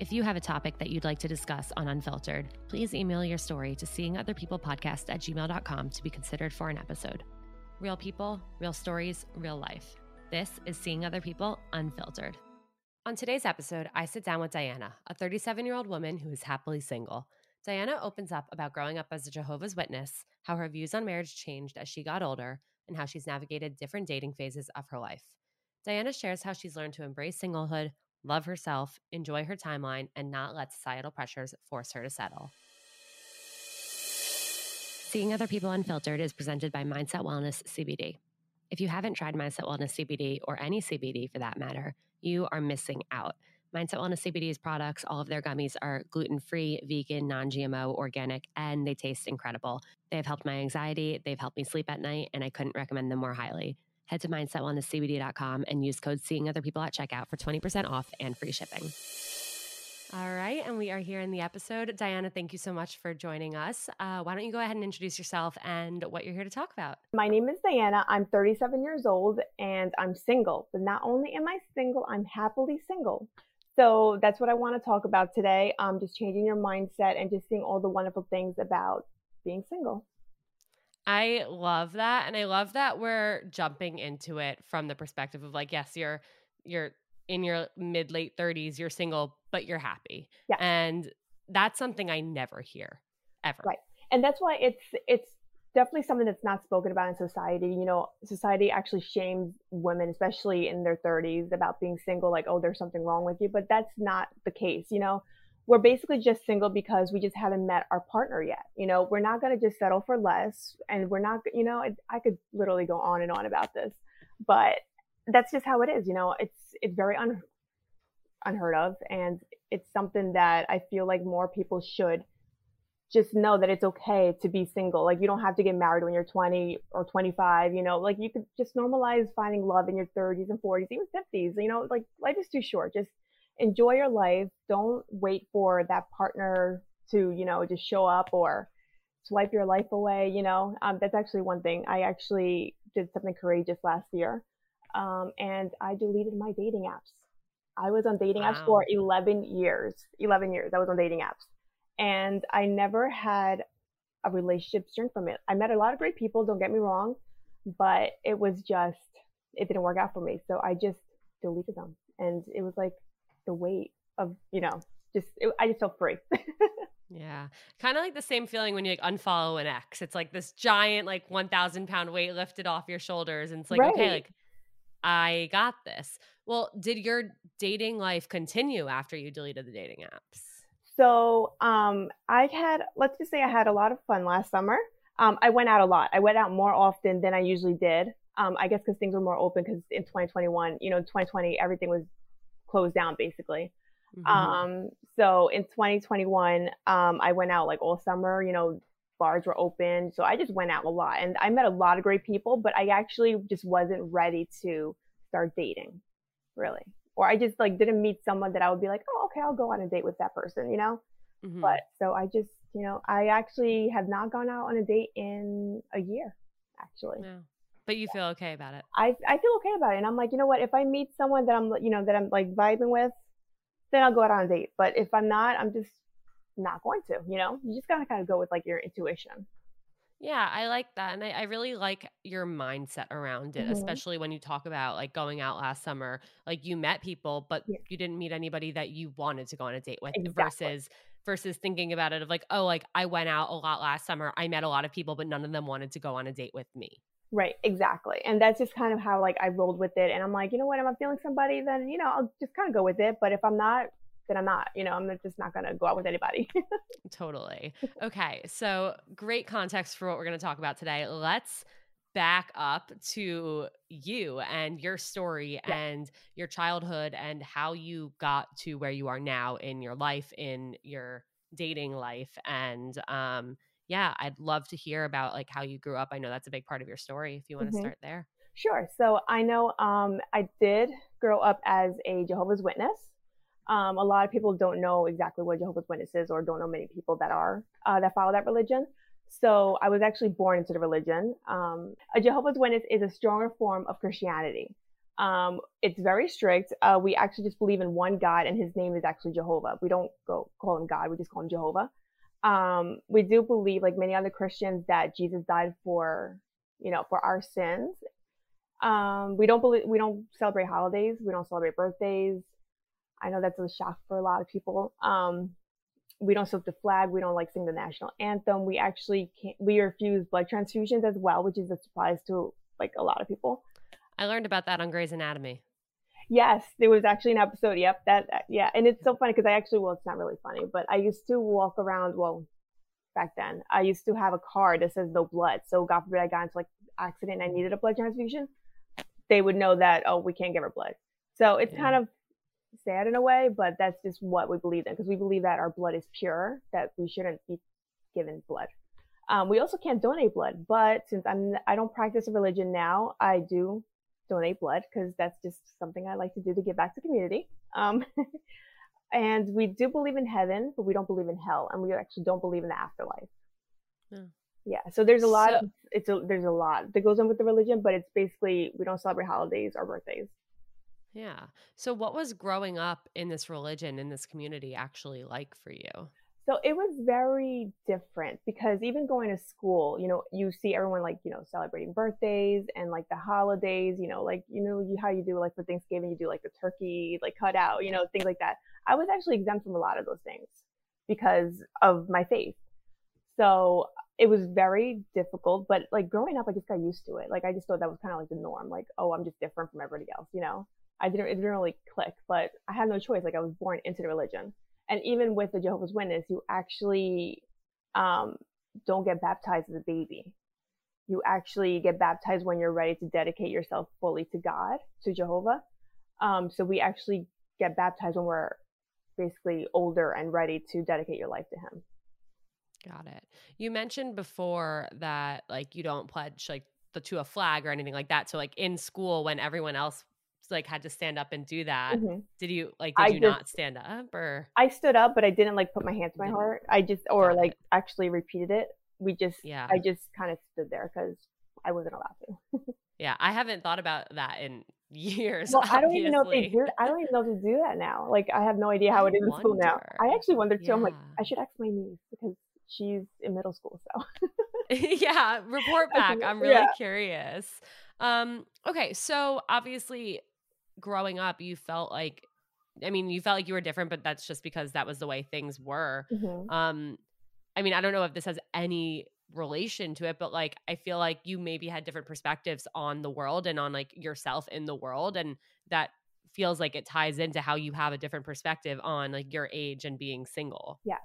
If you have a topic that you'd like to discuss on Unfiltered, please email your story to seeingotherpeoplepodcast at gmail.com to be considered for an episode. Real people, real stories, real life. This is Seeing Other People Unfiltered. On today's episode, I sit down with Diana, a 37 year old woman who is happily single. Diana opens up about growing up as a Jehovah's Witness, how her views on marriage changed as she got older, and how she's navigated different dating phases of her life. Diana shares how she's learned to embrace singlehood, love herself, enjoy her timeline, and not let societal pressures force her to settle. Seeing Other People Unfiltered is presented by Mindset Wellness CBD. If you haven't tried Mindset Wellness CBD or any CBD for that matter, you are missing out. Mindset Wellness CBD's products, all of their gummies are gluten free, vegan, non GMO, organic, and they taste incredible. They have helped my anxiety, they've helped me sleep at night, and I couldn't recommend them more highly. Head to mindsetwellnesscbd.com and use code Seeing Other People at checkout for 20% off and free shipping. All right, and we are here in the episode. Diana, thank you so much for joining us. Uh, why don't you go ahead and introduce yourself and what you're here to talk about? My name is Diana. I'm 37 years old and I'm single. But not only am I single, I'm happily single. So that's what I want to talk about today. Um, just changing your mindset and just seeing all the wonderful things about being single. I love that. And I love that we're jumping into it from the perspective of like, yes, you're you're in your mid late 30s, you're single, but you're happy. Yeah. And that's something I never hear ever. Right. And that's why it's it's definitely something that's not spoken about in society. You know, society actually shames women, especially in their 30s, about being single, like, oh, there's something wrong with you. But that's not the case. You know, we're basically just single because we just haven't met our partner yet. You know, we're not going to just settle for less. And we're not, you know, I could literally go on and on about this, but that's just how it is. You know, it's, it's very un, unheard of. And it's something that I feel like more people should just know that it's okay to be single. Like you don't have to get married when you're 20 or 25, you know, like you could just normalize finding love in your 30s and 40s, even 50s, you know, like life is too short. Just enjoy your life. Don't wait for that partner to, you know, just show up or swipe your life away, you know. Um, that's actually one thing. I actually did something courageous last year. Um, and I deleted my dating apps. I was on dating wow. apps for 11 years. 11 years I was on dating apps and I never had a relationship string from it. I met a lot of great people, don't get me wrong, but it was just, it didn't work out for me. So I just deleted them. And it was like the weight of, you know, just, it, I just felt free. yeah. Kind of like the same feeling when you like unfollow an ex. It's like this giant, like 1,000 pound weight lifted off your shoulders. And it's like, right. okay, like, I got this. Well, did your dating life continue after you deleted the dating apps? So um, I had, let's just say I had a lot of fun last summer. Um, I went out a lot. I went out more often than I usually did. Um, I guess because things were more open because in 2021, you know, 2020, everything was closed down basically. Mm-hmm. Um, so in 2021, um, I went out like all summer, you know, bars were open. So I just went out a lot and I met a lot of great people, but I actually just wasn't ready to start dating really or I just like didn't meet someone that I would be like, oh, okay, I'll go on a date with that person, you know? Mm-hmm. But so I just, you know, I actually have not gone out on a date in a year, actually. Yeah. But you feel okay about it. I, I feel okay about it. And I'm like, you know what? If I meet someone that I'm, you know, that I'm like vibing with, then I'll go out on a date. But if I'm not, I'm just not going to, you know? You just gotta kind of go with like your intuition. Yeah, I like that. And I, I really like your mindset around it, mm-hmm. especially when you talk about like going out last summer. Like you met people, but yeah. you didn't meet anybody that you wanted to go on a date with exactly. versus versus thinking about it of like, oh, like I went out a lot last summer. I met a lot of people, but none of them wanted to go on a date with me. Right, exactly. And that's just kind of how like I rolled with it. And I'm like, you know what, if I'm feeling somebody, then you know, I'll just kind of go with it. But if I'm not, then I'm not, you know, I'm just not going to go out with anybody. totally. Okay. So, great context for what we're going to talk about today. Let's back up to you and your story yeah. and your childhood and how you got to where you are now in your life, in your dating life. And, um, yeah, I'd love to hear about like how you grew up. I know that's a big part of your story. If you want to mm-hmm. start there. Sure. So I know um, I did grow up as a Jehovah's Witness. Um, a lot of people don't know exactly what Jehovah's Witness is or don't know many people that are uh, that follow that religion. So I was actually born into the religion. Um, a Jehovah's Witness is a stronger form of Christianity. Um, it's very strict. Uh, we actually just believe in one God, and His name is actually Jehovah. We don't go call him God; we just call him Jehovah. Um, we do believe, like many other Christians, that Jesus died for you know for our sins. Um, we don't believe we don't celebrate holidays. We don't celebrate birthdays. I know that's a shock for a lot of people. Um, we don't salute the flag. We don't like sing the national anthem. We actually can't, we refuse blood transfusions as well, which is a surprise to like a lot of people. I learned about that on Grey's Anatomy. Yes, there was actually an episode. Yep, that, yeah, and it's so funny because I actually well, it's not really funny, but I used to walk around. Well, back then, I used to have a card that says no blood. So God forbid I got into like accident and I needed a blood transfusion, they would know that oh we can't give her blood. So it's yeah. kind of sad in a way, but that's just what we believe in because we believe that our blood is pure, that we shouldn't be given blood. Um, we also can't donate blood, but since I'm I don't practice a religion now, I do donate blood because that's just something I like to do to give back to the community. Um, and we do believe in heaven, but we don't believe in hell, and we actually don't believe in the afterlife. Yeah. yeah so there's a lot. So, of, it's a, there's a lot that goes on with the religion, but it's basically we don't celebrate holidays or birthdays. Yeah. So, what was growing up in this religion, in this community, actually like for you? So, it was very different because even going to school, you know, you see everyone like, you know, celebrating birthdays and like the holidays, you know, like, you know, you, how you do like for Thanksgiving, you do like the turkey, like cut out, you know, things like that. I was actually exempt from a lot of those things because of my faith. So, it was very difficult, but like growing up, I just got used to it. Like, I just thought that was kind of like the norm. Like, oh, I'm just different from everybody else, you know? I didn't it didn't really click, but I had no choice. Like I was born into the religion, and even with the Jehovah's Witness, you actually um, don't get baptized as a baby. You actually get baptized when you're ready to dedicate yourself fully to God, to Jehovah. Um, so we actually get baptized when we're basically older and ready to dedicate your life to Him. Got it. You mentioned before that like you don't pledge like the to a flag or anything like that. So like in school when everyone else like had to stand up and do that, mm-hmm. did you like did I you just, not stand up or I stood up but I didn't like put my hand to my heart. I just or like actually repeated it. We just yeah. I just kind of stood there cuz I wasn't allowed to. yeah, I haven't thought about that in years. Well. I don't even know if they do. I don't even know if they do that now. Like, I have no idea how it is in school now. I actually wonder too. Yeah. I'm like, I should ask my niece because she's in middle school. So, yeah, report back. I'm really yeah. curious. Um, okay, so obviously, growing up, you felt like, I mean, you felt like you were different, but that's just because that was the way things were. Mm-hmm. Um, I mean, I don't know if this has any relation to it but like i feel like you maybe had different perspectives on the world and on like yourself in the world and that feels like it ties into how you have a different perspective on like your age and being single yeah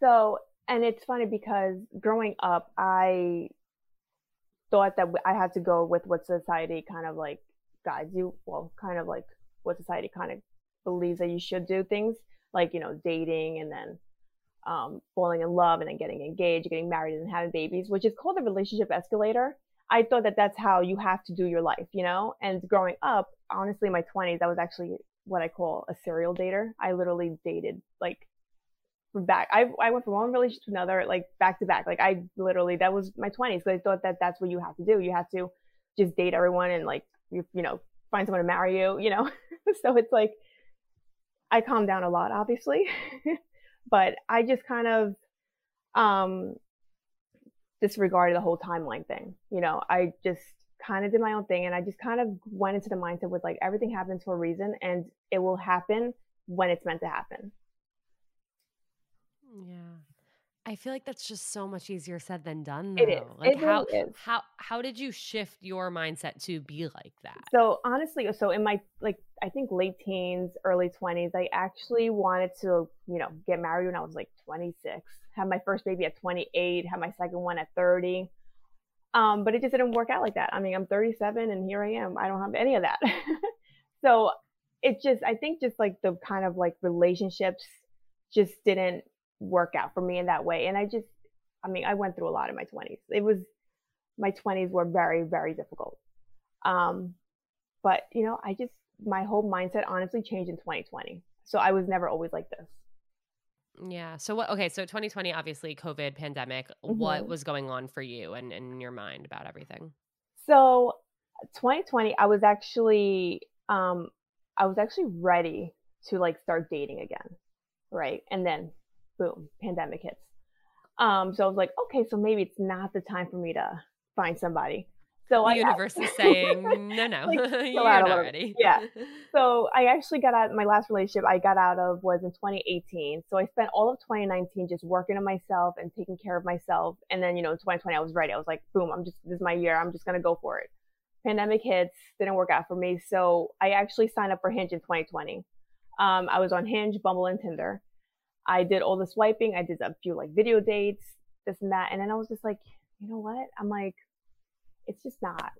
so and it's funny because growing up i thought that i had to go with what society kind of like guides you well kind of like what society kind of believes that you should do things like you know dating and then um, falling in love and then getting engaged, getting married and having babies, which is called the relationship escalator. I thought that that's how you have to do your life, you know? And growing up, honestly, in my 20s, I was actually what I call a serial dater. I literally dated like from back. I, I went from one relationship to another, like back to back. Like I literally, that was my 20s. Cause I thought that that's what you have to do. You have to just date everyone and like, you, you know, find someone to marry you, you know? so it's like, I calmed down a lot, obviously. but I just kind of um, disregarded the whole timeline thing. You know, I just kind of did my own thing and I just kind of went into the mindset with like everything happens for a reason and it will happen when it's meant to happen. Yeah. I feel like that's just so much easier said than done. Though. It is. Like it how really is. how how did you shift your mindset to be like that? So honestly, so in my like I think late teens, early twenties, I actually wanted to you know get married when I was like 26, have my first baby at 28, have my second one at 30. Um, but it just didn't work out like that. I mean, I'm 37 and here I am. I don't have any of that. so it just I think just like the kind of like relationships just didn't work out for me in that way. And I just, I mean, I went through a lot in my 20s. It was, my 20s were very, very difficult. Um, but, you know, I just, my whole mindset honestly changed in 2020. So I was never always like this. Yeah. So what okay, so 2020 obviously COVID pandemic, mm-hmm. what was going on for you and, and in your mind about everything? So 2020 I was actually um I was actually ready to like start dating again. Right? And then boom, pandemic hits. Um, so I was like, okay, so maybe it's not the time for me to find somebody. So the I universe is saying, no, no, like, you're not ready. Yeah. So I actually got out my last relationship I got out of was in 2018. So I spent all of 2019 just working on myself and taking care of myself. And then, you know, 2020 I was ready. I was like, boom, I'm just this is my year. I'm just gonna go for it. Pandemic hits, didn't work out for me. So I actually signed up for Hinge in 2020. Um, I was on Hinge, Bumble, and Tinder. I did all the swiping. I did a few like video dates, this and that. And then I was just like, you know what? I'm like, it's just not,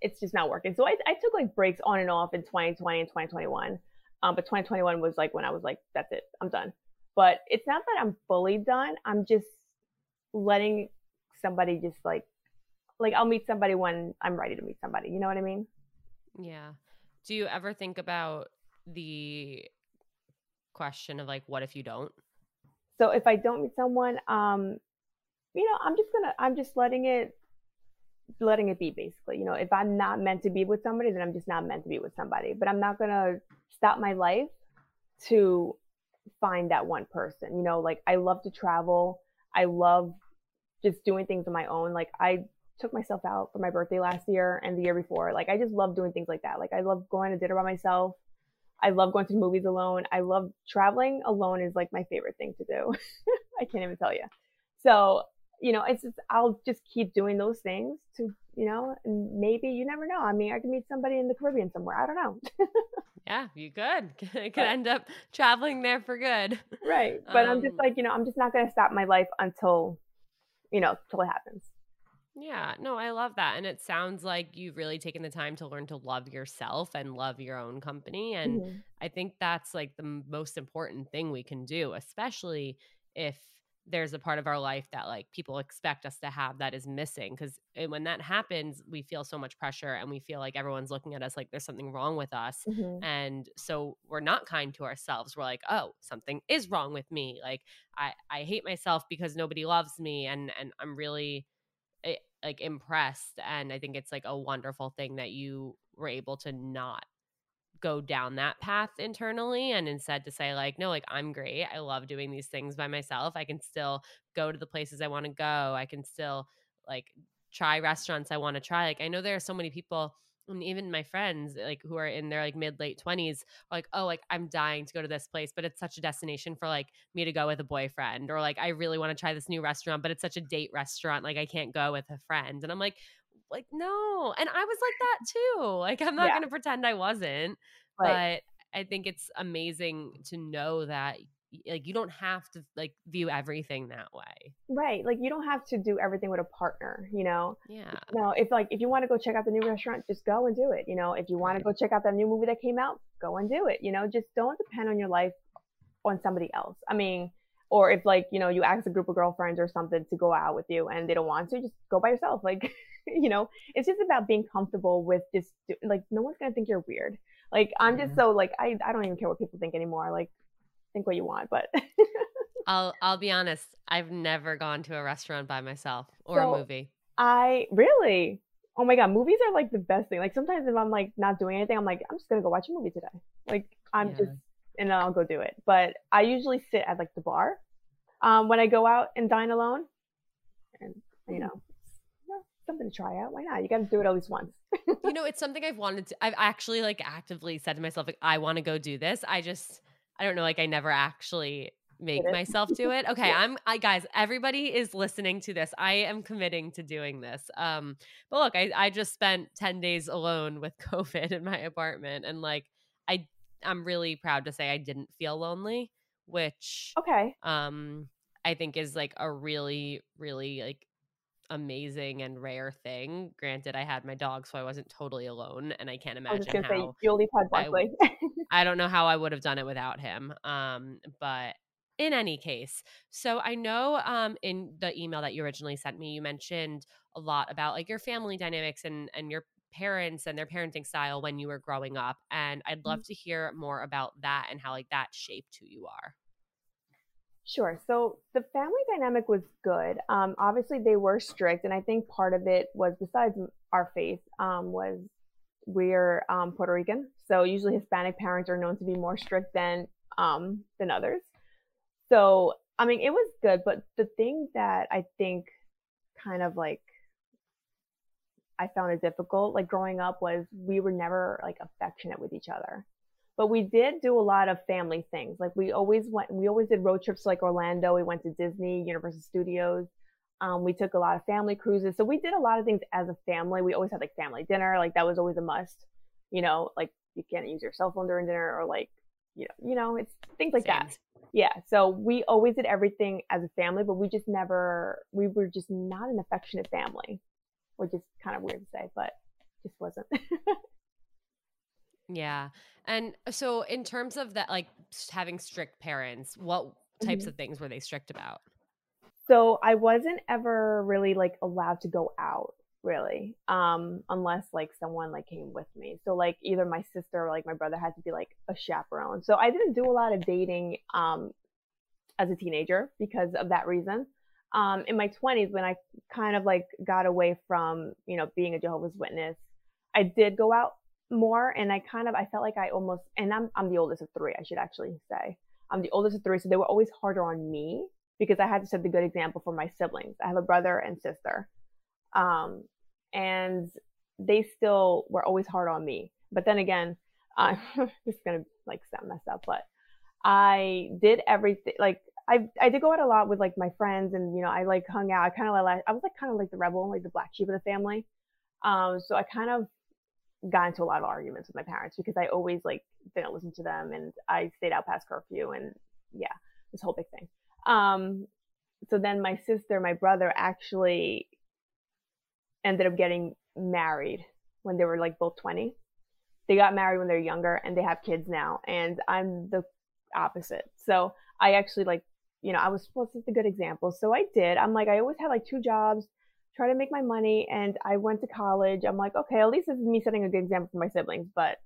it's just not working. So I, I took like breaks on and off in 2020 and 2021. Um, but 2021 was like when I was like, that's it, I'm done. But it's not that I'm fully done. I'm just letting somebody just like, like I'll meet somebody when I'm ready to meet somebody. You know what I mean? Yeah. Do you ever think about the question of like, what if you don't? So if I don't meet someone, um, you know, I'm just gonna, I'm just letting it, letting it be basically. You know, if I'm not meant to be with somebody, then I'm just not meant to be with somebody. But I'm not gonna stop my life to find that one person. You know, like I love to travel. I love just doing things on my own. Like I took myself out for my birthday last year and the year before. Like I just love doing things like that. Like I love going to dinner by myself. I love going to the movies alone. I love traveling alone is like my favorite thing to do. I can't even tell you. So, you know, it's just, I'll just keep doing those things to, you know, and maybe you never know. I mean, I could meet somebody in the Caribbean somewhere. I don't know. yeah, you could. It could end up traveling there for good. Right. But um, I'm just um, like, you know, I'm just not going to stop my life until, you know, till it happens. Yeah, no, I love that. And it sounds like you've really taken the time to learn to love yourself and love your own company. And mm-hmm. I think that's like the most important thing we can do, especially if there's a part of our life that like people expect us to have that is missing because eh, when that happens we feel so much pressure and we feel like everyone's looking at us like there's something wrong with us mm-hmm. and so we're not kind to ourselves we're like oh something is wrong with me like i i hate myself because nobody loves me and and i'm really Eh, like impressed and i think it's like a wonderful thing that you were able to not go down that path internally and instead to say like no like i'm great. I love doing these things by myself. I can still go to the places i want to go. I can still like try restaurants i want to try. Like i know there are so many people and even my friends like who are in their like mid late 20s like oh like i'm dying to go to this place but it's such a destination for like me to go with a boyfriend or like i really want to try this new restaurant but it's such a date restaurant like i can't go with a friend and i'm like like no and i was like that too like i'm not yeah. gonna pretend i wasn't right. but i think it's amazing to know that like you don't have to like view everything that way. Right like you don't have to do everything with a partner you know? Yeah. No if like if you want to go check out the new restaurant just go and do it you know? If you want to go check out that new movie that came out go and do it you know? Just don't depend on your life on somebody else. I mean or if like you know you ask a group of girlfriends or something to go out with you and they don't want to just go by yourself like you know, it's just about being comfortable with just like no one's gonna think you're weird. Like I'm just so like I I don't even care what people think anymore. Like think what you want, but I'll I'll be honest. I've never gone to a restaurant by myself or so, a movie. I really oh my god, movies are like the best thing. Like sometimes if I'm like not doing anything, I'm like I'm just gonna go watch a movie today. Like I'm yeah. just and then I'll go do it. But I usually sit at like the bar um, when I go out and dine alone, and you know something to try out. Why not? You got to do it at least once. you know, it's something I've wanted to. I've actually like actively said to myself, like, I want to go do this. I just, I don't know, like, I never actually make myself do it. Okay. I'm I guys, everybody is listening to this. I am committing to doing this. Um but look, I I just spent 10 days alone with COVID in my apartment and like I I'm really proud to say I didn't feel lonely, which Okay. Um I think is like a really really like amazing and rare thing. Granted, I had my dog, so I wasn't totally alone, and I can't imagine I how. you only had Barkley. I, I don't know how I would have done it without him. Um, but in any case, so I know um in the email that you originally sent me, you mentioned a lot about like your family dynamics and and your parents and their parenting style when you were growing up, and I'd love mm-hmm. to hear more about that and how like that shaped who you are. Sure. So the family dynamic was good. Um, obviously, they were strict, and I think part of it was besides our faith um, was we're um, Puerto Rican, so usually Hispanic parents are known to be more strict than um, than others. So I mean, it was good, but the thing that I think kind of like I found it difficult, like growing up, was we were never like affectionate with each other but we did do a lot of family things. Like we always went, we always did road trips to like Orlando. We went to Disney, Universal Studios. Um, we took a lot of family cruises. So we did a lot of things as a family. We always had like family dinner. Like that was always a must. You know, like you can't use your cell phone during dinner or like, you know, you know, it's things like Same. that. Yeah. So we always did everything as a family, but we just never, we were just not an affectionate family, which is kind of weird to say, but just wasn't. Yeah. And so, in terms of that, like having strict parents, what types mm-hmm. of things were they strict about? So, I wasn't ever really like allowed to go out really um unless like someone like came with me so like either my sister or like my brother had to be like a chaperone so i didn't do a lot of dating um as a teenager because of that reason um in my 20s when i kind of like got away from you know being a jehovah's witness i did go out more and I kind of I felt like I almost and I'm I'm the oldest of three, I should actually say. I'm the oldest of three, so they were always harder on me because I had to set the good example for my siblings. I have a brother and sister. Um and they still were always hard on me. But then again, I'm just gonna like sound messed up, but I did everything like I I did go out a lot with like my friends and you know I like hung out. I kind of like I was like kind of like the rebel, like the black sheep of the family. Um, so I kind of got into a lot of arguments with my parents because I always like didn't listen to them and I stayed out past curfew and yeah, this whole big thing. Um, so then my sister, my brother actually ended up getting married when they were like both 20. They got married when they're younger and they have kids now. And I'm the opposite. So I actually like you know, I was supposed to set a good example. So I did. I'm like, I always had like two jobs, try to make my money. And I went to college. I'm like, okay, at least this is me setting a good example for my siblings, but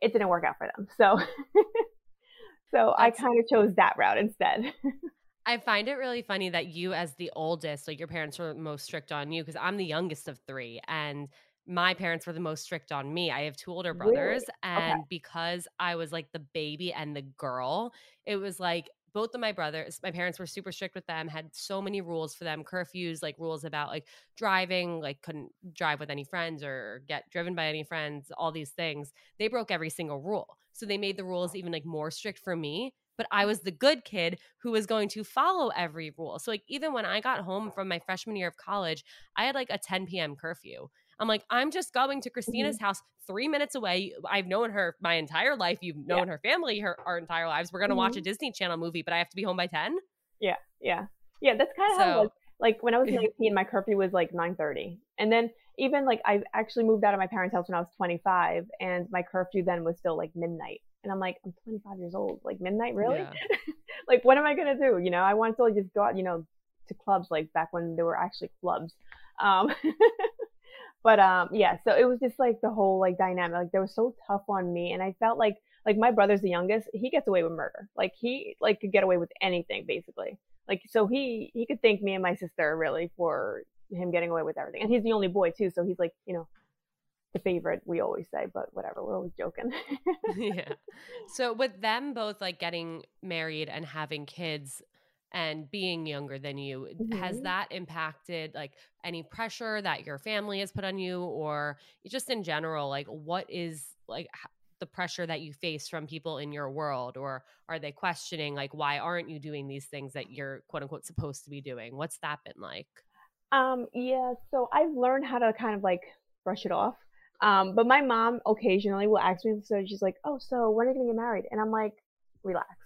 it didn't work out for them. So, so That's- I kind of chose that route instead. I find it really funny that you, as the oldest, like your parents were most strict on you because I'm the youngest of three. And my parents were the most strict on me. I have two older brothers. Really? And okay. because I was like the baby and the girl, it was like both of my brothers, my parents were super strict with them, had so many rules for them, curfews, like rules about like driving, like couldn't drive with any friends or get driven by any friends, all these things. They broke every single rule. So they made the rules even like more strict for me. But I was the good kid who was going to follow every rule. So, like, even when I got home from my freshman year of college, I had like a 10 p.m. curfew. I'm like, I'm just going to Christina's mm-hmm. house three minutes away. I've known her my entire life. You've known yeah. her family her our entire lives. We're gonna mm-hmm. watch a mm-hmm. Disney Channel movie, but I have to be home by ten. Yeah, yeah, yeah. That's kind of so, how it was. Like when I was 19, my curfew was like 9:30, and then even like I actually moved out of my parents' house when I was 25, and my curfew then was still like midnight. And I'm like, I'm 25 years old. Like midnight, really? Yeah. like, what am I gonna do? You know, I want to just go out, you know, to clubs like back when there were actually clubs. Um, but um yeah so it was just like the whole like dynamic like they were so tough on me and i felt like like my brother's the youngest he gets away with murder like he like could get away with anything basically. Like so he he could thank me and my sister really for him getting away with everything and he's the only boy too so he's like you know the favorite we always say but whatever we're always joking. Yeah. So with them both like getting married and having kids and being younger than you mm-hmm. has that impacted like any pressure that your family has put on you? Or just in general like what is like the pressure that you face from people in your world? Or are they questioning like why aren't you doing these things that you're quote unquote supposed to be doing? What's that been like? Um yeah so i've learned how to kind of like brush it off. Um but my mom occasionally will ask me so she's like oh so when are you gonna get married? And i'm like relax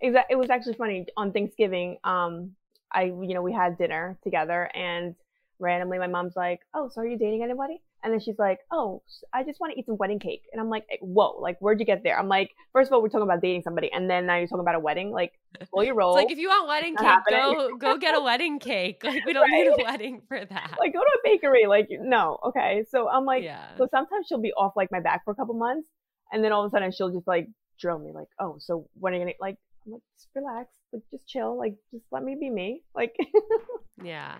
it was actually funny on Thanksgiving. Um, I, you know, we had dinner together and randomly my mom's like, Oh, so are you dating anybody? And then she's like, Oh, I just want to eat some wedding cake. And I'm like, Whoa, like, where'd you get there? I'm like, First of all, we're talking about dating somebody. And then now you're talking about a wedding. Like, pull your roll. It's like, if you want wedding cake, go, go get a wedding cake. Like, we don't right? need a wedding for that. Like, go to a bakery. Like, no. Okay. So I'm like, yeah. so sometimes she'll be off like my back for a couple months. And then all of a sudden she'll just like drill me, like, Oh, so when are you to, like, I'm like, just relax, like just chill, like just let me be me. Like Yeah.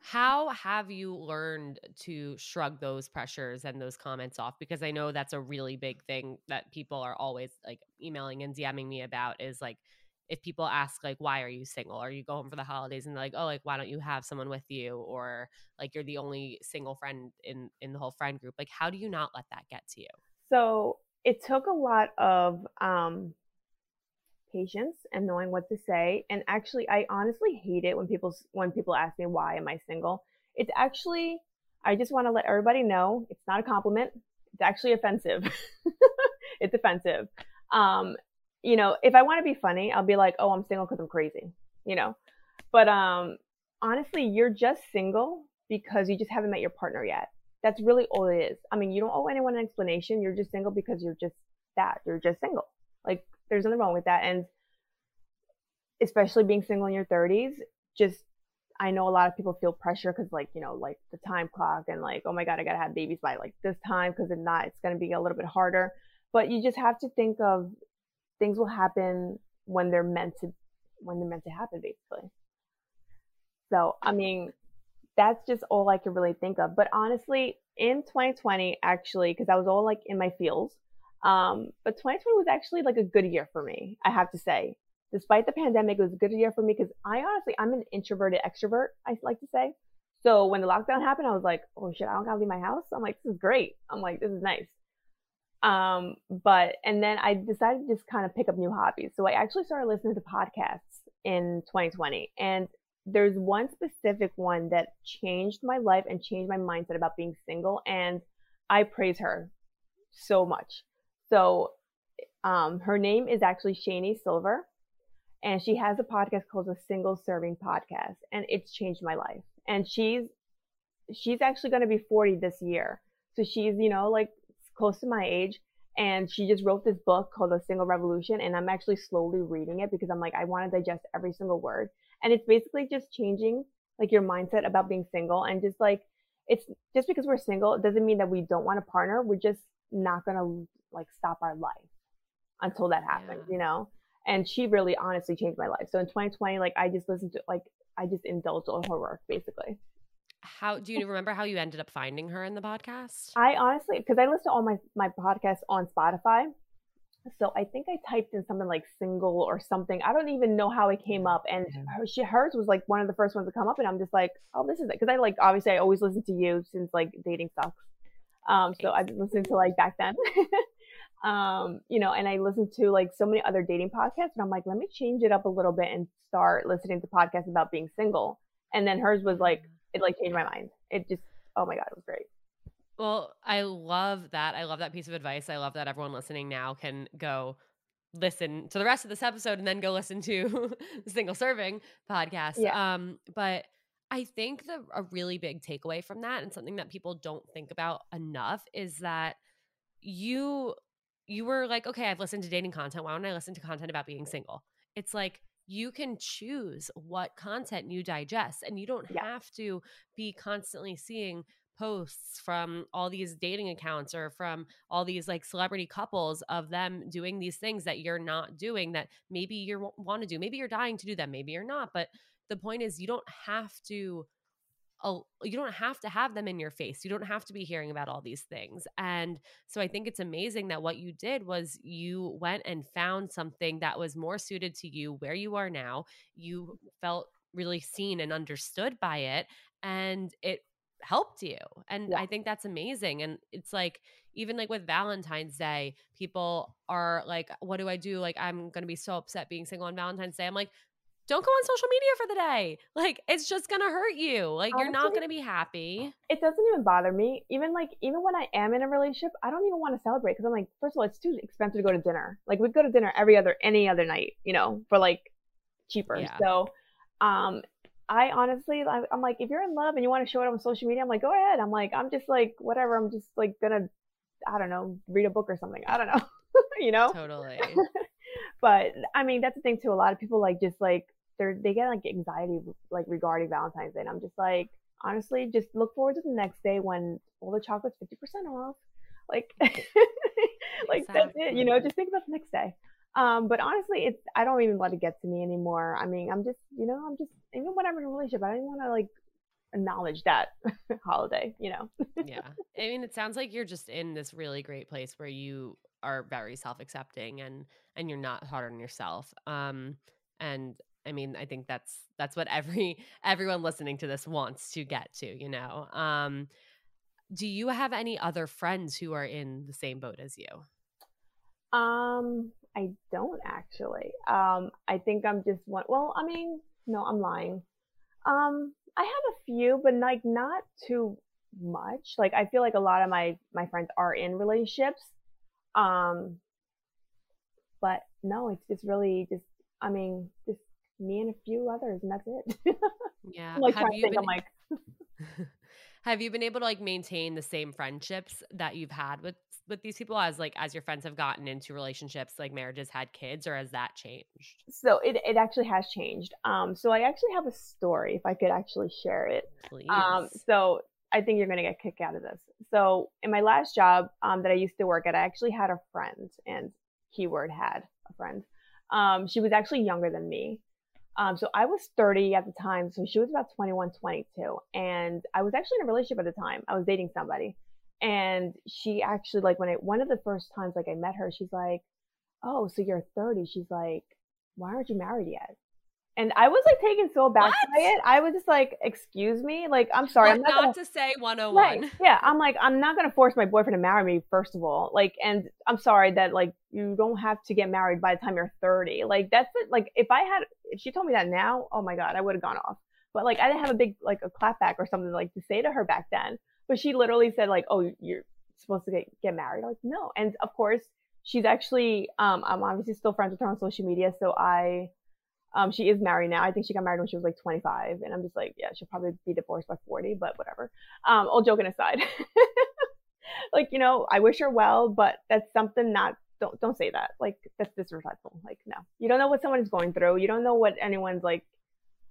How have you learned to shrug those pressures and those comments off? Because I know that's a really big thing that people are always like emailing and DMing me about is like if people ask like why are you single or you go home for the holidays and they're like oh like why don't you have someone with you or like you're the only single friend in in the whole friend group like how do you not let that get to you so it took a lot of um patience and knowing what to say. And actually, I honestly hate it when people when people ask me why am I single. It's actually I just want to let everybody know it's not a compliment. It's actually offensive. it's offensive. Um, you know, if I want to be funny, I'll be like, "Oh, I'm single because I'm crazy," you know. But um, honestly, you're just single because you just haven't met your partner yet. That's really all it is. I mean, you don't owe anyone an explanation. You're just single because you're just that. You're just single. Like there's nothing wrong with that. And especially being single in your 30s, just I know a lot of people feel pressure because like you know like the time clock and like oh my god I gotta have babies by like this time because if not it's gonna be a little bit harder. But you just have to think of things will happen when they're meant to when they're meant to happen basically. So I mean that's just all I can really think of. But honestly, in 2020 actually because I was all like in my feels um, but 2020 was actually like a good year for me, I have to say. Despite the pandemic, it was a good year for me because I honestly, I'm an introverted extrovert, I like to say. So when the lockdown happened, I was like, oh shit, I don't gotta leave my house. I'm like, this is great. I'm like, this is nice. Um, but, and then I decided to just kind of pick up new hobbies. So I actually started listening to podcasts in 2020. And there's one specific one that changed my life and changed my mindset about being single. And I praise her so much. So um, her name is actually Shani Silver, and she has a podcast called the Single Serving Podcast, and it's changed my life. And she's she's actually going to be 40 this year, so she's you know like close to my age, and she just wrote this book called The Single Revolution. And I'm actually slowly reading it because I'm like, I want to digest every single word. And it's basically just changing like your mindset about being single and just like, it's just because we're single, it doesn't mean that we don't want a partner. We're just not going to like stop our life until that happens, yeah. you know? And she really honestly changed my life. So in 2020, like I just listened to, like, I just indulged all her work basically. How do you remember how you ended up finding her in the podcast? I honestly, because I listen to all my my podcasts on Spotify, so I think I typed in something like single or something. I don't even know how it came up, and her, she, hers was like one of the first ones to come up, and I'm just like, oh, this is it, because I like obviously I always listen to you since like dating sucks. Um, so I've listened to like back then. um, you know, and I listened to like so many other dating podcasts, and I'm like, let me change it up a little bit and start listening to podcasts about being single. And then hers was like it like changed my mind. It just oh my god, it was great. Well, I love that. I love that piece of advice. I love that everyone listening now can go listen to the rest of this episode and then go listen to the single serving podcast. Yeah. Um, but I think the a really big takeaway from that and something that people don't think about enough is that you you were like, okay, I've listened to dating content. Why don't I listen to content about being single? It's like you can choose what content you digest and you don't yeah. have to be constantly seeing posts from all these dating accounts or from all these like celebrity couples of them doing these things that you're not doing that maybe you want to do maybe you're dying to do them maybe you're not but the point is you don't have to you don't have to have them in your face. You don't have to be hearing about all these things. And so I think it's amazing that what you did was you went and found something that was more suited to you where you are now. You felt really seen and understood by it and it helped you. And yeah. I think that's amazing. And it's like even like with Valentine's Day, people are like, what do I do? Like, I'm going to be so upset being single on Valentine's Day. I'm like, don't go on social media for the day. Like it's just gonna hurt you. Like Honestly, you're not gonna be happy. It doesn't even bother me. Even like even when I am in a relationship, I don't even want to celebrate because I'm like, first of all, it's too expensive to go to dinner. Like we go to dinner every other any other night, you know, for like cheaper. Yeah. So um I honestly I'm like, if you're in love and you want to show it on social media, I'm like, go ahead. I'm like, I'm just like whatever. I'm just like gonna I don't know, read a book or something. I don't know. you know? Totally. But I mean, that's the thing too. A lot of people like just like they're they get like anxiety like regarding Valentine's Day. And I'm just like, honestly, just look forward to the next day when all the chocolate's fifty percent off. Like, like exactly. that's it. You know, just think about the next day. Um, but honestly, it's I don't even let it get to me anymore. I mean, I'm just you know, I'm just even when I'm in a relationship, I don't want to like acknowledge that holiday. You know. yeah, I mean, it sounds like you're just in this really great place where you are very self accepting and and you're not hard on yourself. Um, and I mean, I think that's that's what every everyone listening to this wants to get to, you know. Um do you have any other friends who are in the same boat as you? Um, I don't actually. Um, I think I'm just one well, I mean, no, I'm lying. Um, I have a few, but like not too much. Like I feel like a lot of my my friends are in relationships. Um, but no, it's just really just I mean, just me and a few others, and that's it. Yeah. like have you been, I'm like, have you been able to like maintain the same friendships that you've had with with these people as like as your friends have gotten into relationships, like marriages, had kids, or has that changed? So it it actually has changed. Um, so I actually have a story if I could actually share it. Please. Um, so I think you're gonna get kicked out of this. So in my last job um, that I used to work at, I actually had a friend, and keyword had a friend. Um, she was actually younger than me. Um, so I was 30 at the time. So she was about 21, 22. And I was actually in a relationship at the time. I was dating somebody. And she actually, like, when I, one of the first times, like, I met her, she's like, Oh, so you're 30. She's like, Why aren't you married yet? And I was like taken so back what? by it. I was just like, excuse me, like I'm sorry, I'm not, not gonna... to say 101. Right. Yeah, I'm like, I'm not gonna force my boyfriend to marry me, first of all. Like, and I'm sorry that like you don't have to get married by the time you're 30. Like that's it. Like if I had, if she told me that now, oh my god, I would have gone off. But like I didn't have a big like a clapback or something like to say to her back then. But she literally said like, oh, you're supposed to get get married. I'm like no, and of course she's actually um I'm obviously still friends with her on social media, so I um, she is married now. I think she got married when she was like 25, and I'm just like, yeah, she'll probably be divorced by 40, but whatever. Um, all joking aside. like you know i wish her well but that's something not don't don't say that. Like that's disrespectful. Like no. You don't know what someone is going through. You don't know what anyone's like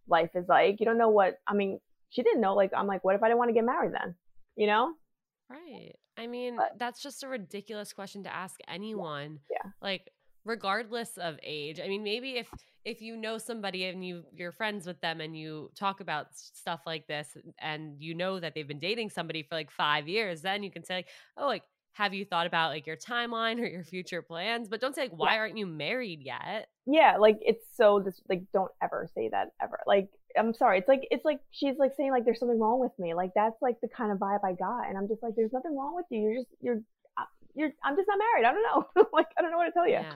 life is like. You don't know what i mean she didn't know like i'm like what if i didn't want to get married then? You know? Right. I mean But- that's just a ridiculous question to ask anyone. Yeah. like regardless of age i mean maybe if if you know somebody and you you're friends with them and you talk about stuff like this and you know that they've been dating somebody for like five years then you can say like oh like have you thought about like your timeline or your future plans? But don't say like why aren't you married yet? Yeah like it's so this like don't ever say that ever like i'm sorry it's like it's like she's like saying like there's something wrong with me like that's like the kind of vibe i got and i'm just like there's nothing wrong with you you're just you're you're i'm just not married. I don't know. Like i don't know what to tell you yeah.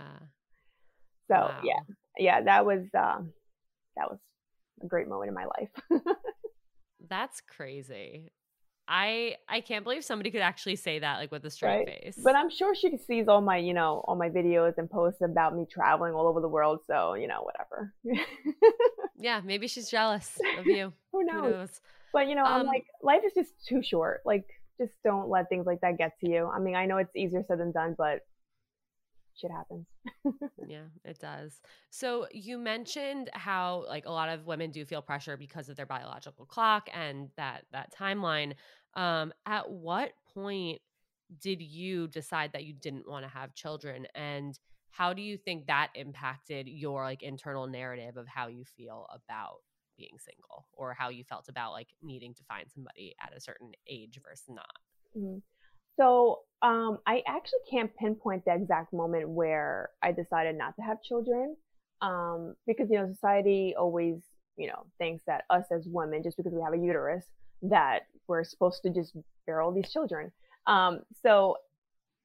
So Wow. yeah yeah that was um that was a great moment in my life. That's crazy. I i can't believe somebody could actually say that like with a straight Right. face. But i'm sure she sees all my you know all my videos and posts about me traveling all over the world. So you know whatever. Yeah maybe she's jealous of you. Who who knows? Knows But you know, I'm Um, like, life is just too short. Like, just don't let things like that get to you. I mean, I know it's easier said than done, but shit happens. Yeah, it does. So you mentioned how like a lot of women do feel pressure because of their biological clock and that that timeline. Um, at what point did you decide that you didn't want to have children, and how do you think that impacted your like internal narrative of how you feel about being single, or how you felt about like needing to find somebody at a certain age versus not? Mhm. So, um, I actually can't pinpoint the exact moment where I decided not to have children, um, because you know, society always, you know, thinks that us as women, just because we have a uterus, that we're supposed to just bear all these children. Um, so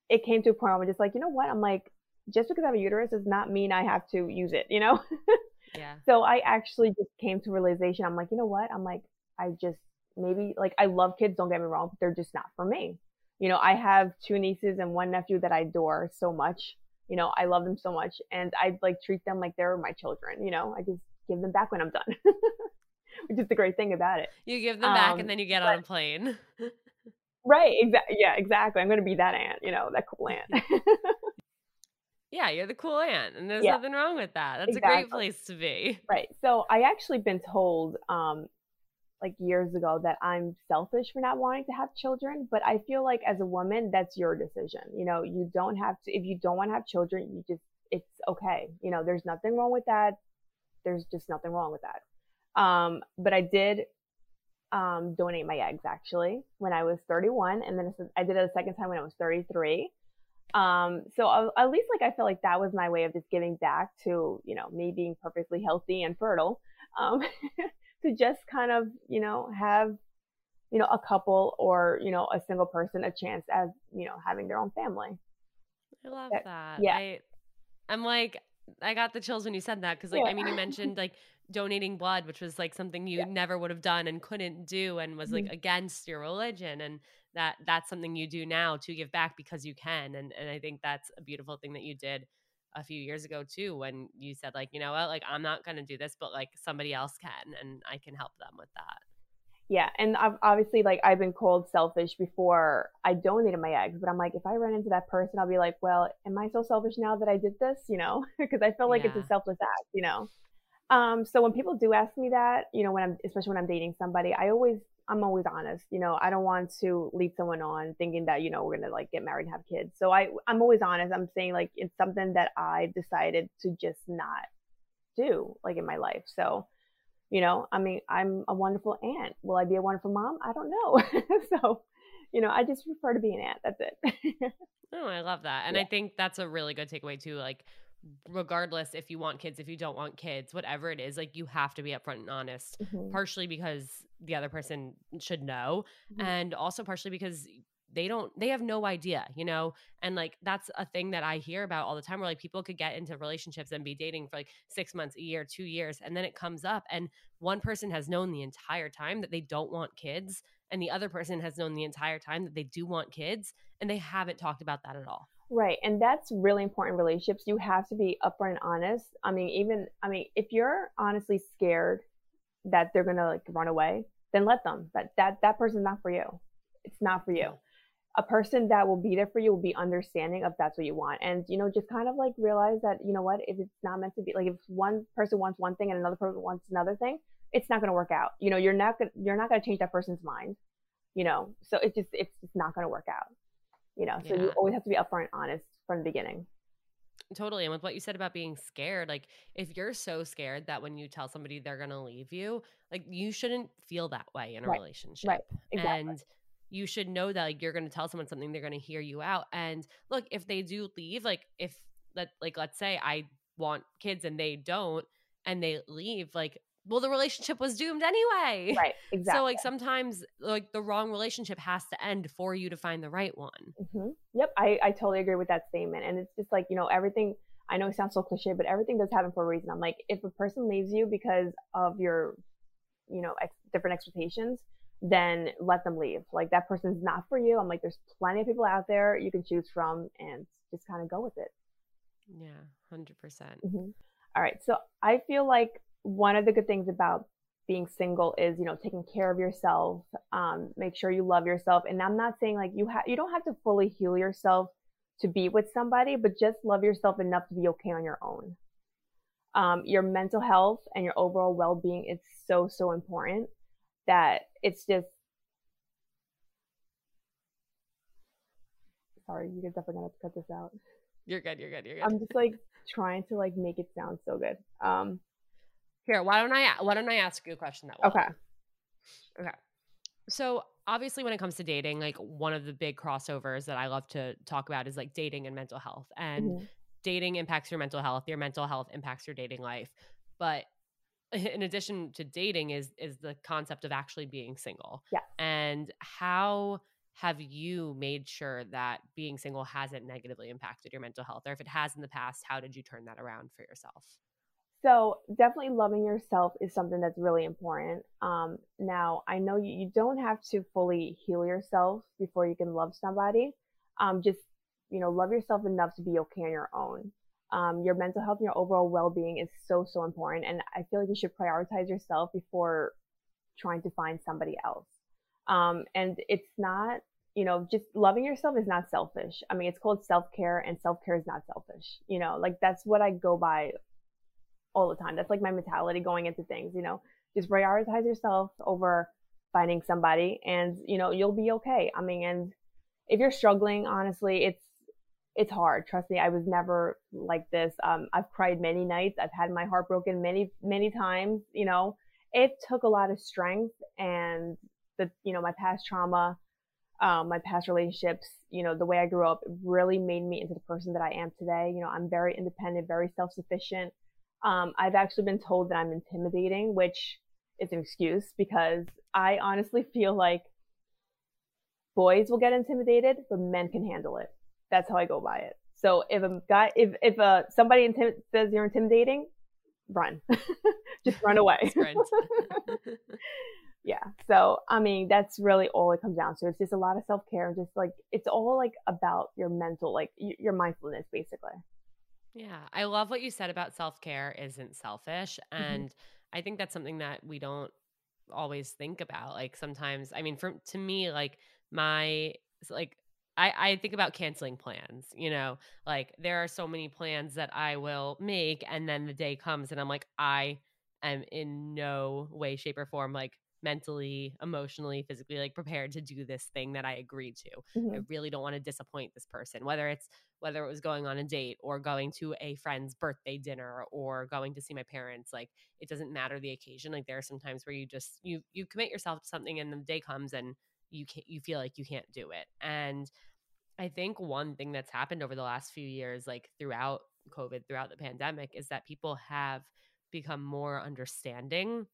it came to a point where I'm just like, you know what? I'm like, just because I have a uterus does not mean I have to use it, you know? Yeah, So I actually just came to realization. I'm like, you know what? I'm like, I just maybe like I love kids. Don't get me wrong, but they're just not for me. You know, I have two nieces and one nephew that I adore so much. You know, I love them so much, and I like treat them like they're my children. You know, I just give them back when I'm done, which is the great thing about it. you give them back Um, and then you get but- on a plane. Right? Exactly. Yeah. Exactly. I'm gonna be that aunt. You know, that cool aunt. Yeah, you're the cool aunt, and there's Yeah. nothing wrong with that. That's a great place to be. Right. So I actually been told um like years ago that I'm selfish for not wanting to have children, but I feel like as a woman that's your decision. You know, you don't have to if you don't want to have children, you just it's okay. You know, there's nothing wrong with that. There's just nothing wrong with that. Um but I did um donate my eggs actually when I was 31 and then I did it a second time when I was 33 um so I- at least like i felt like that was my way of just giving back to you know me being perfectly healthy and fertile um to just kind of you know have you know a couple or you know a single person a chance as you know having their own family I love That- that. yeah. I, I'm like, I got the chills when you said that because, like, Yeah. I mean, you mentioned like donating blood, which was like something you Yeah. never would have done and couldn't do, and was like Mhm. against your religion, and that that's something you do now to give back because you can, and and I think that's a beautiful thing that you did a few years ago too when you said like you know what? Like i'm not going to do this but like somebody else can and i can help them with that. Yeah and I've obviously like i've been called selfish before i donated my eggs but i'm like if i run into that person i'll be like well am i so selfish now that i did this? You know? Because i feel like it's a selfless act you know? Um so when people do ask me that you know when i'm especially when i'm dating somebody i always i'm always honest you know i don't want to lead someone on thinking that you know we're gonna like get married and have kids. So i i'm always honest. I'm saying like it's something that i decided to just not do like in my life. So you know i mean i'm a wonderful aunt. Will i be a wonderful mom? I don't know. So you know i just prefer to be an aunt. That's it. Oh, I love that. And Yeah. I think that's a really good takeaway too. Like, regardless if you want kids, if you don't want kids, whatever it is, like you have to be upfront and honest. Mhm. Partially because the other person should know, Mhm. and also partially because they don't they have no idea you know and like that's a thing that i hear about all the time where like people could get into relationships and be dating for like six months a year two years and then it comes up and one person has known the entire time that they don't want kids and the other person has known the entire time that they do want kids and they haven't talked about that at all Right. And that's really important relationships. You have to be upfront and honest. I mean, even, I mean, if you're honestly scared that they're going to like run away, then let them. That, that, that person's not for you. It's not for you. a person that will be there for you will be understanding of that's what you want and you know just kind of like realize that you know what if it's not meant to be like if one person wants one thing and another person wants another thing it's not going to work out you know you're not going to, you're not going to change that person's mind you know so it's just it's just not going to work out you know so yeah. you always have to be upfront and honest from the beginning Totally. And with what you said about being scared, like if you're so scared that when you tell somebody they're going to leave you, like you shouldn't feel that way in a right. relationship. Right. Exactly. And you should know that like you're going to tell someone something they're going to hear you out and look if they do leave like if that like let's say i want kids and they don't and they leave like well the relationship was doomed anyway right exactly so like sometimes like the wrong relationship has to end for you to find the right one mm-hmm. yep I, I totally agree with that statement and it's just like you know everything i know it sounds so cliche but everything does happen for a reason i'm like if a person leaves you because of your you know ex- different expectations then let them leave. Like that person's not for you. I'm like, there's plenty of people out there you can choose from and just kind of go with it. Yeah, 100%. percent mm-hmm. All right. So I feel like one of the good things about being single is, you know, taking care of yourself, um, make sure you love yourself. And I'm not saying like you have, you don't have to fully heal yourself to be with somebody, but just love yourself enough to be okay on your own. Um, your mental health and your overall well-being is so, so important that it's just sorry, you guys definitely gonna have to cut this out. You're good, you're good, you're good. I'm just like trying to like make it sound so good. Um here, why don't I why don't I ask you a question that way? Okay. Okay. So obviously when it comes to dating, like one of the big crossovers that I love to talk about is like dating and mental health. And mm-hmm. dating impacts your mental health, your mental health impacts your dating life. But in addition to dating is is the concept of actually being single. Yeah. And how have you made sure that being single hasn't negatively impacted your mental health or if it has in the past how did you turn that around for yourself so definitely loving yourself is something that's really important. Um, now i know you, you don't have to fully heal yourself before you can love somebody. Um, just you know love yourself enough to be okay on your own. Um, your mental health and your overall well-being is so so important and i feel like you should prioritize yourself before trying to find somebody else. Um, and it's not you know just loving yourself is not selfish. I mean it's called self-care and self-care is not selfish you know like that's what i go by all the time that's like my mentality going into things you know just prioritize yourself over finding somebody and you know you'll be okay i mean and if you're struggling honestly it's it's hard. Trust me, I was never like this. Um, I've cried many nights. I've had my heart broken many, many times. You know, it took a lot of strength and the, you know, my past trauma, um, my past relationships, you know, the way I grew up really made me into the person that I am today. You know, I'm very independent, very self-sufficient. Um, I've actually been told that I'm intimidating, which is an excuse because I honestly feel like boys will get intimidated, but men can handle it that's how I go by it. So if a guy, if if uh, somebody intim- says you're intimidating, run, just run away. yeah. So I mean, that's really all it comes down to. It's just a lot of self care, and just like it's all like about your mental, like your mindfulness, basically. Yeah, I love what you said about self care isn't selfish, mm-hmm. and mm-hmm. I think that's something that we don't always think about. Like sometimes, I mean, for to me, like my like I, I think about canceling plans, you know, like there are so many plans that I will make and then the day comes and I'm like, I am in no way, shape, or form like mentally, emotionally, physically like prepared to do this thing that I agreed to. Mm-hmm. I really don't want to disappoint this person, whether it's whether it was going on a date or going to a friend's birthday dinner or going to see my parents like it doesn't matter the occasion like there are some times where you just you you commit yourself to something and the day comes and you can't you feel like you can't do it and i think one thing that's happened over the last few years like throughout covid throughout the pandemic is that people have become more understanding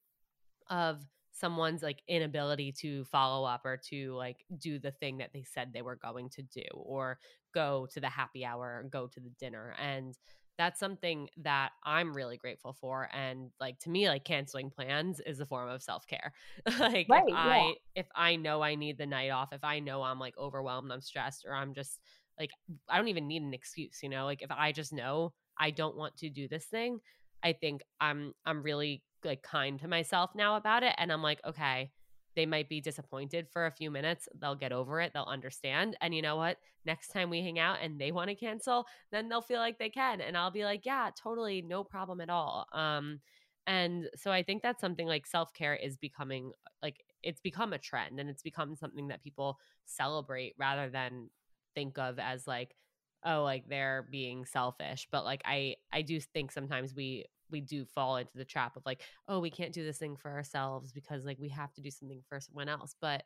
of someone's like inability to follow up or to like do the thing that they said they were going to do or go to the happy hour or go to the dinner and that's something that I'm really grateful for. And like to me, like canceling plans is a form of self care. like right, if I yeah. if I know I need the night off, if I know I'm like overwhelmed, I'm stressed, or I'm just like I don't even need an excuse, you know. Like if I just know I don't want to do this thing, I think I'm I'm really like kind to myself now about it. And I'm like, okay, they might be disappointed for a few minutes. They'll get over it. They'll understand. And you know what? Next time we hang out and they want to cancel, then they'll feel like they can. And I'll be like, yeah, totally, no problem at all. Um, and so I think that's something like self care is becoming like it's become a trend and it's become something that people celebrate rather than think of as like, oh, like they're being selfish. But like I I do think sometimes we we do fall into the trap of like, oh, we can't do this thing for ourselves because like we have to do something for someone else. But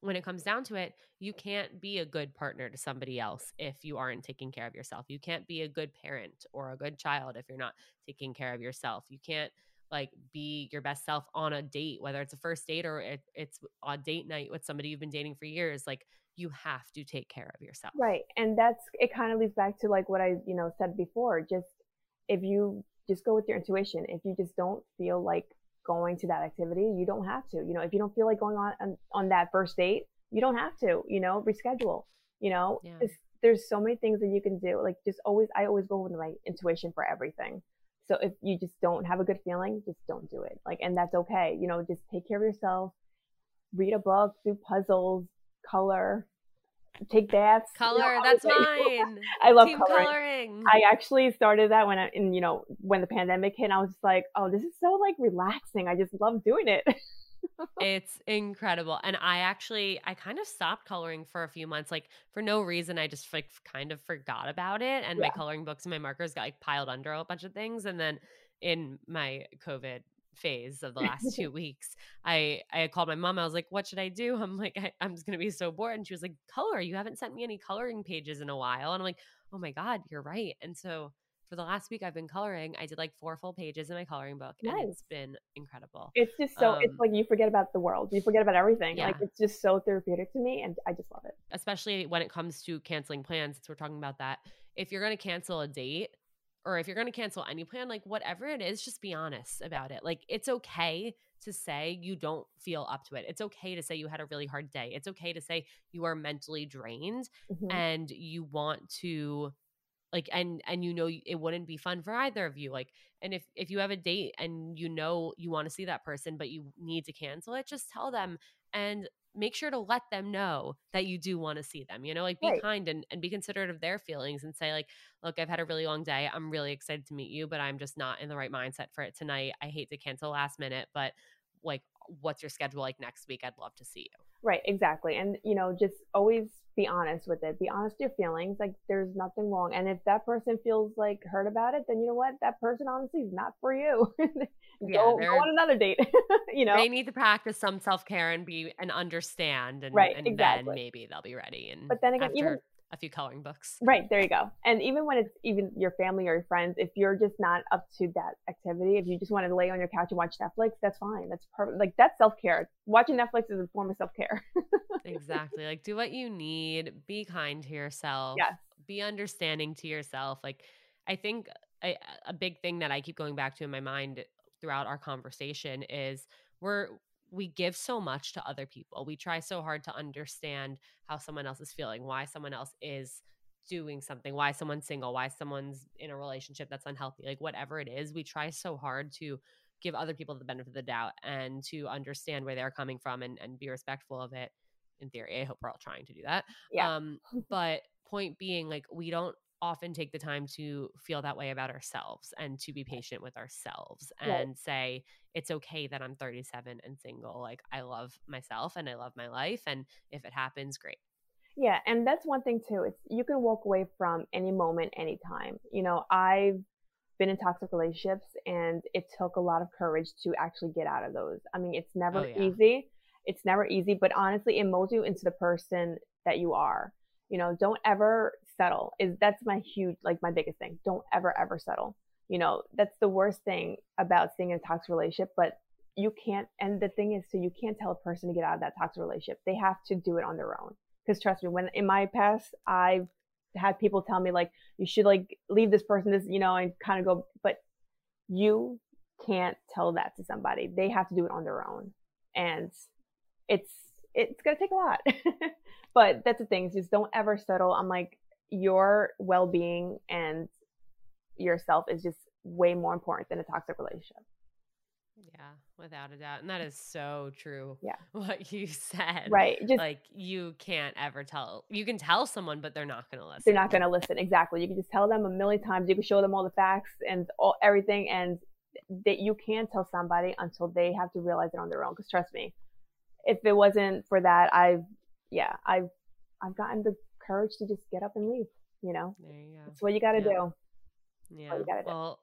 when it comes down to it, you can't be a good partner to somebody else if you aren't taking care of yourself. You can't be a good parent or a good child if you're not taking care of yourself. You can't like be your best self on a date, whether it's a first date or it, it's a date night with somebody you've been dating for years. Like you have to take care of yourself. Right. And that's, it kind of leads back to like what I, you know, said before. Just if you just go with your intuition. If you just don't feel like going to that activity, you don't have to. You know, if you don't feel like going on on, on that first date, you don't have to. You know, reschedule. You know, yeah. there's so many things that you can do. Like just always, I always go with my intuition for everything. So if you just don't have a good feeling, just don't do it. Like, and that's okay. You know, just take care of yourself. Read a book, do puzzles, color, take baths. Color, you know, that's mine. I love Team coloring. coloring. I actually started that when I, in, you know, when the pandemic hit, I was just like, oh, this is so like relaxing. I just love doing it. it's incredible. And I actually, I kind of stopped coloring for a few months, like for no reason. I just like kind of forgot about it. And yeah. my coloring books and my markers got like piled under a bunch of things. And then in my COVID phase of the last two weeks. I I called my mom. I was like, "What should I do?" I'm like, I, am just gonna be so bored." And she was like, "Color. You haven't sent me any coloring pages in a while." And I'm like, "Oh my god, you're right." And so for the last week, I've been coloring. I did like four full pages in my coloring book, nice. and it's been incredible. It's just so um, it's like you forget about the world, you forget about everything. Yeah. Like it's just so therapeutic to me, and I just love it. Especially when it comes to canceling plans. Since we're talking about that, if you're going to cancel a date or if you're going to cancel any plan, like whatever it is, just be honest about it. Like it's okay to say you don't feel up to it. It's okay to say you had a really hard day. It's okay to say you are mentally drained mm-hmm. and you want to like and and you know it wouldn't be fun for either of you like and if if you have a date and you know you want to see that person but you need to cancel it just tell them and make sure to let them know that you do want to see them you know like be right. kind and, and be considerate of their feelings and say like look i've had a really long day. I'm really excited to meet you but i'm just not in the right mindset for it tonight. I hate to cancel last minute but like what's your schedule like next week? I'd love to see you. Right exactly and you know just always be honest with it be honest with your feelings like there's nothing wrong and if that person feels like hurt about it then you know what that person honestly is not for you yeah, go, go on another date. you know, they need to practice some self care and be and understand, and, right, and exactly. then maybe they'll be ready. And but then again, even a few coloring books. Right, there you go. And even when it's even your family or your friends, if you're just not up to that activity, if you just want to lay on your couch and watch Netflix, that's fine. That's perfect. Like that's self care. Watching Netflix is a form of self care. exactly. Like do what you need. Be kind to yourself. Yes. Be understanding to yourself. Like I think a, a big thing that I keep going back to in my mind throughout our conversation is we're we give so much to other people. We try so hard to understand how someone else is feeling, why someone else is doing something, why someone's single, why someone's in a relationship that's unhealthy, like whatever it is, we try so hard to give other people the benefit of the doubt and to understand where they're coming from and, and be respectful of it. In theory, I hope we're all trying to do that. Yeah. Um, but point being, like, we don't often take the time to feel that way about ourselves and to be patient with ourselves and say it's okay that I'm 37 and single like I love myself and I love my life and if it happens great. Yeah and that's one thing too it's you can walk away from any moment anytime you know I've been in toxic relationships and it took a lot of courage to actually get out of those I mean it's oh, never oh, yeah. easy it's never easy but honestly it molds you into the person that you are you know don't ever settle is that's my huge like my biggest thing. Don't ever ever settle. You know that's the worst thing about staying in a toxic relationship but you can't and the thing is so you can't tell a person to get out of that toxic relationship. They have to do it on their own. Because trust me when in my past i've had people tell me like you should like leave this person this you know and kind of go but you can't tell that to somebody. They have to do it on their own. And it's it's to take a lot. But that's the thing just don't ever settle. I'm like your well-being and yourself is just way more important than a toxic relationship yeah without a doubt. And that is so true. Yeah. What you said. Right. Just like you can't ever tell you can tell someone, but they're not gonna listen. they're not going to listen. Exactly. You can just tell them a million times. You can show them all the facts and all everything, and that you can't tell somebody until they have to realize it on their own. Because trust me, if it wasn't for that, I've yeah, I've I've gotten the courage to just get up and leave. You know, you that's what you got to Yeah. do. Yeah. you gotta do. Well,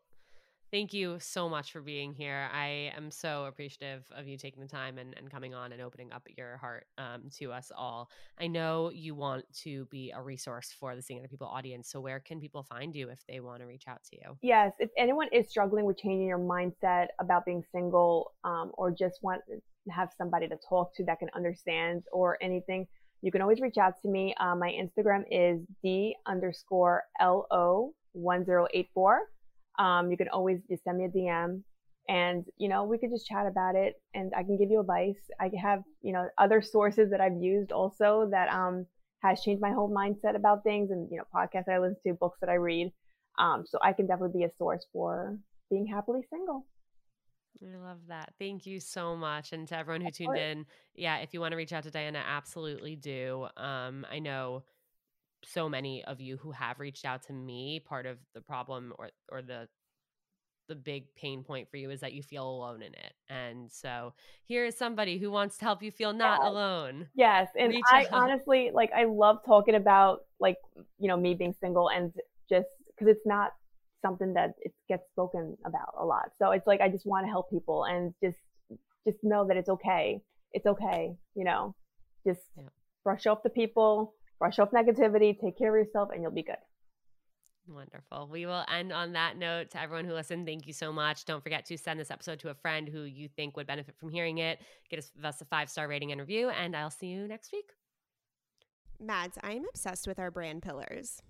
thank you so much for being here. I am so appreciative of you taking the time and, and coming on and opening up your heart um, to us all. I know you want to be a resource for the Seeing Other People audience. So, where can people find you if they want to reach out to you? Yes, if anyone is struggling with changing your mindset about being single, um, or just want to have somebody to talk to that can understand or anything, you can always reach out to me. Uh, my Instagram is d underscore lo one zero eight four. Um, you can always just send me a DM, and you know we could just chat about it, and I can give you advice. I have you know other sources that I've used also that um has changed my whole mindset about things, and you know podcasts I listen to, books that I read. Um, so I can definitely be a source for being happily single. I love that. Thank you so much. And to everyone who tuned in, yeah, if you want to reach out to Diana, absolutely do. Um, I know so many of you who have reached out to me. Part of the problem or or the the big pain point for you is that you feel alone in it. And so here is somebody who wants to help you feel not Yes. alone. Yes, and Reach I out. honestly like I love talking about like you know me being single and just because it's not something that it gets spoken about a lot. So it's like I just want to help people and just just know that it's okay. It's okay, you know. Just Yeah. brush off the people, brush off negativity, take care of yourself, and you'll be good. Wonderful. We will end on that note. To everyone who listened, thank you so much. Don't forget to send this episode to a friend who you think would benefit from hearing it. Get us, us a five star rating and review, and I'll see you next week. Mads, I am obsessed with our brand pillars.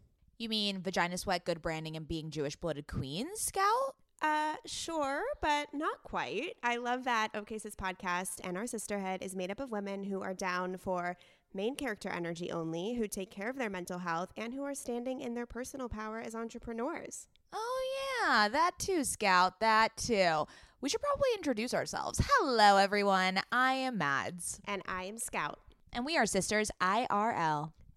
You mean vagina sweat, good branding, and being Jewish blooded queens, Scout? Uh, sure, but not quite. I love that OK podcast and our sisterhood is made up of women who are down for main character energy only, who take care of their mental health, and who are standing in their personal power as entrepreneurs. Oh, yeah, that too, Scout, that too. We should probably introduce ourselves. Hello, everyone. I am Mads, And I am Scout. and we are sisters IRL.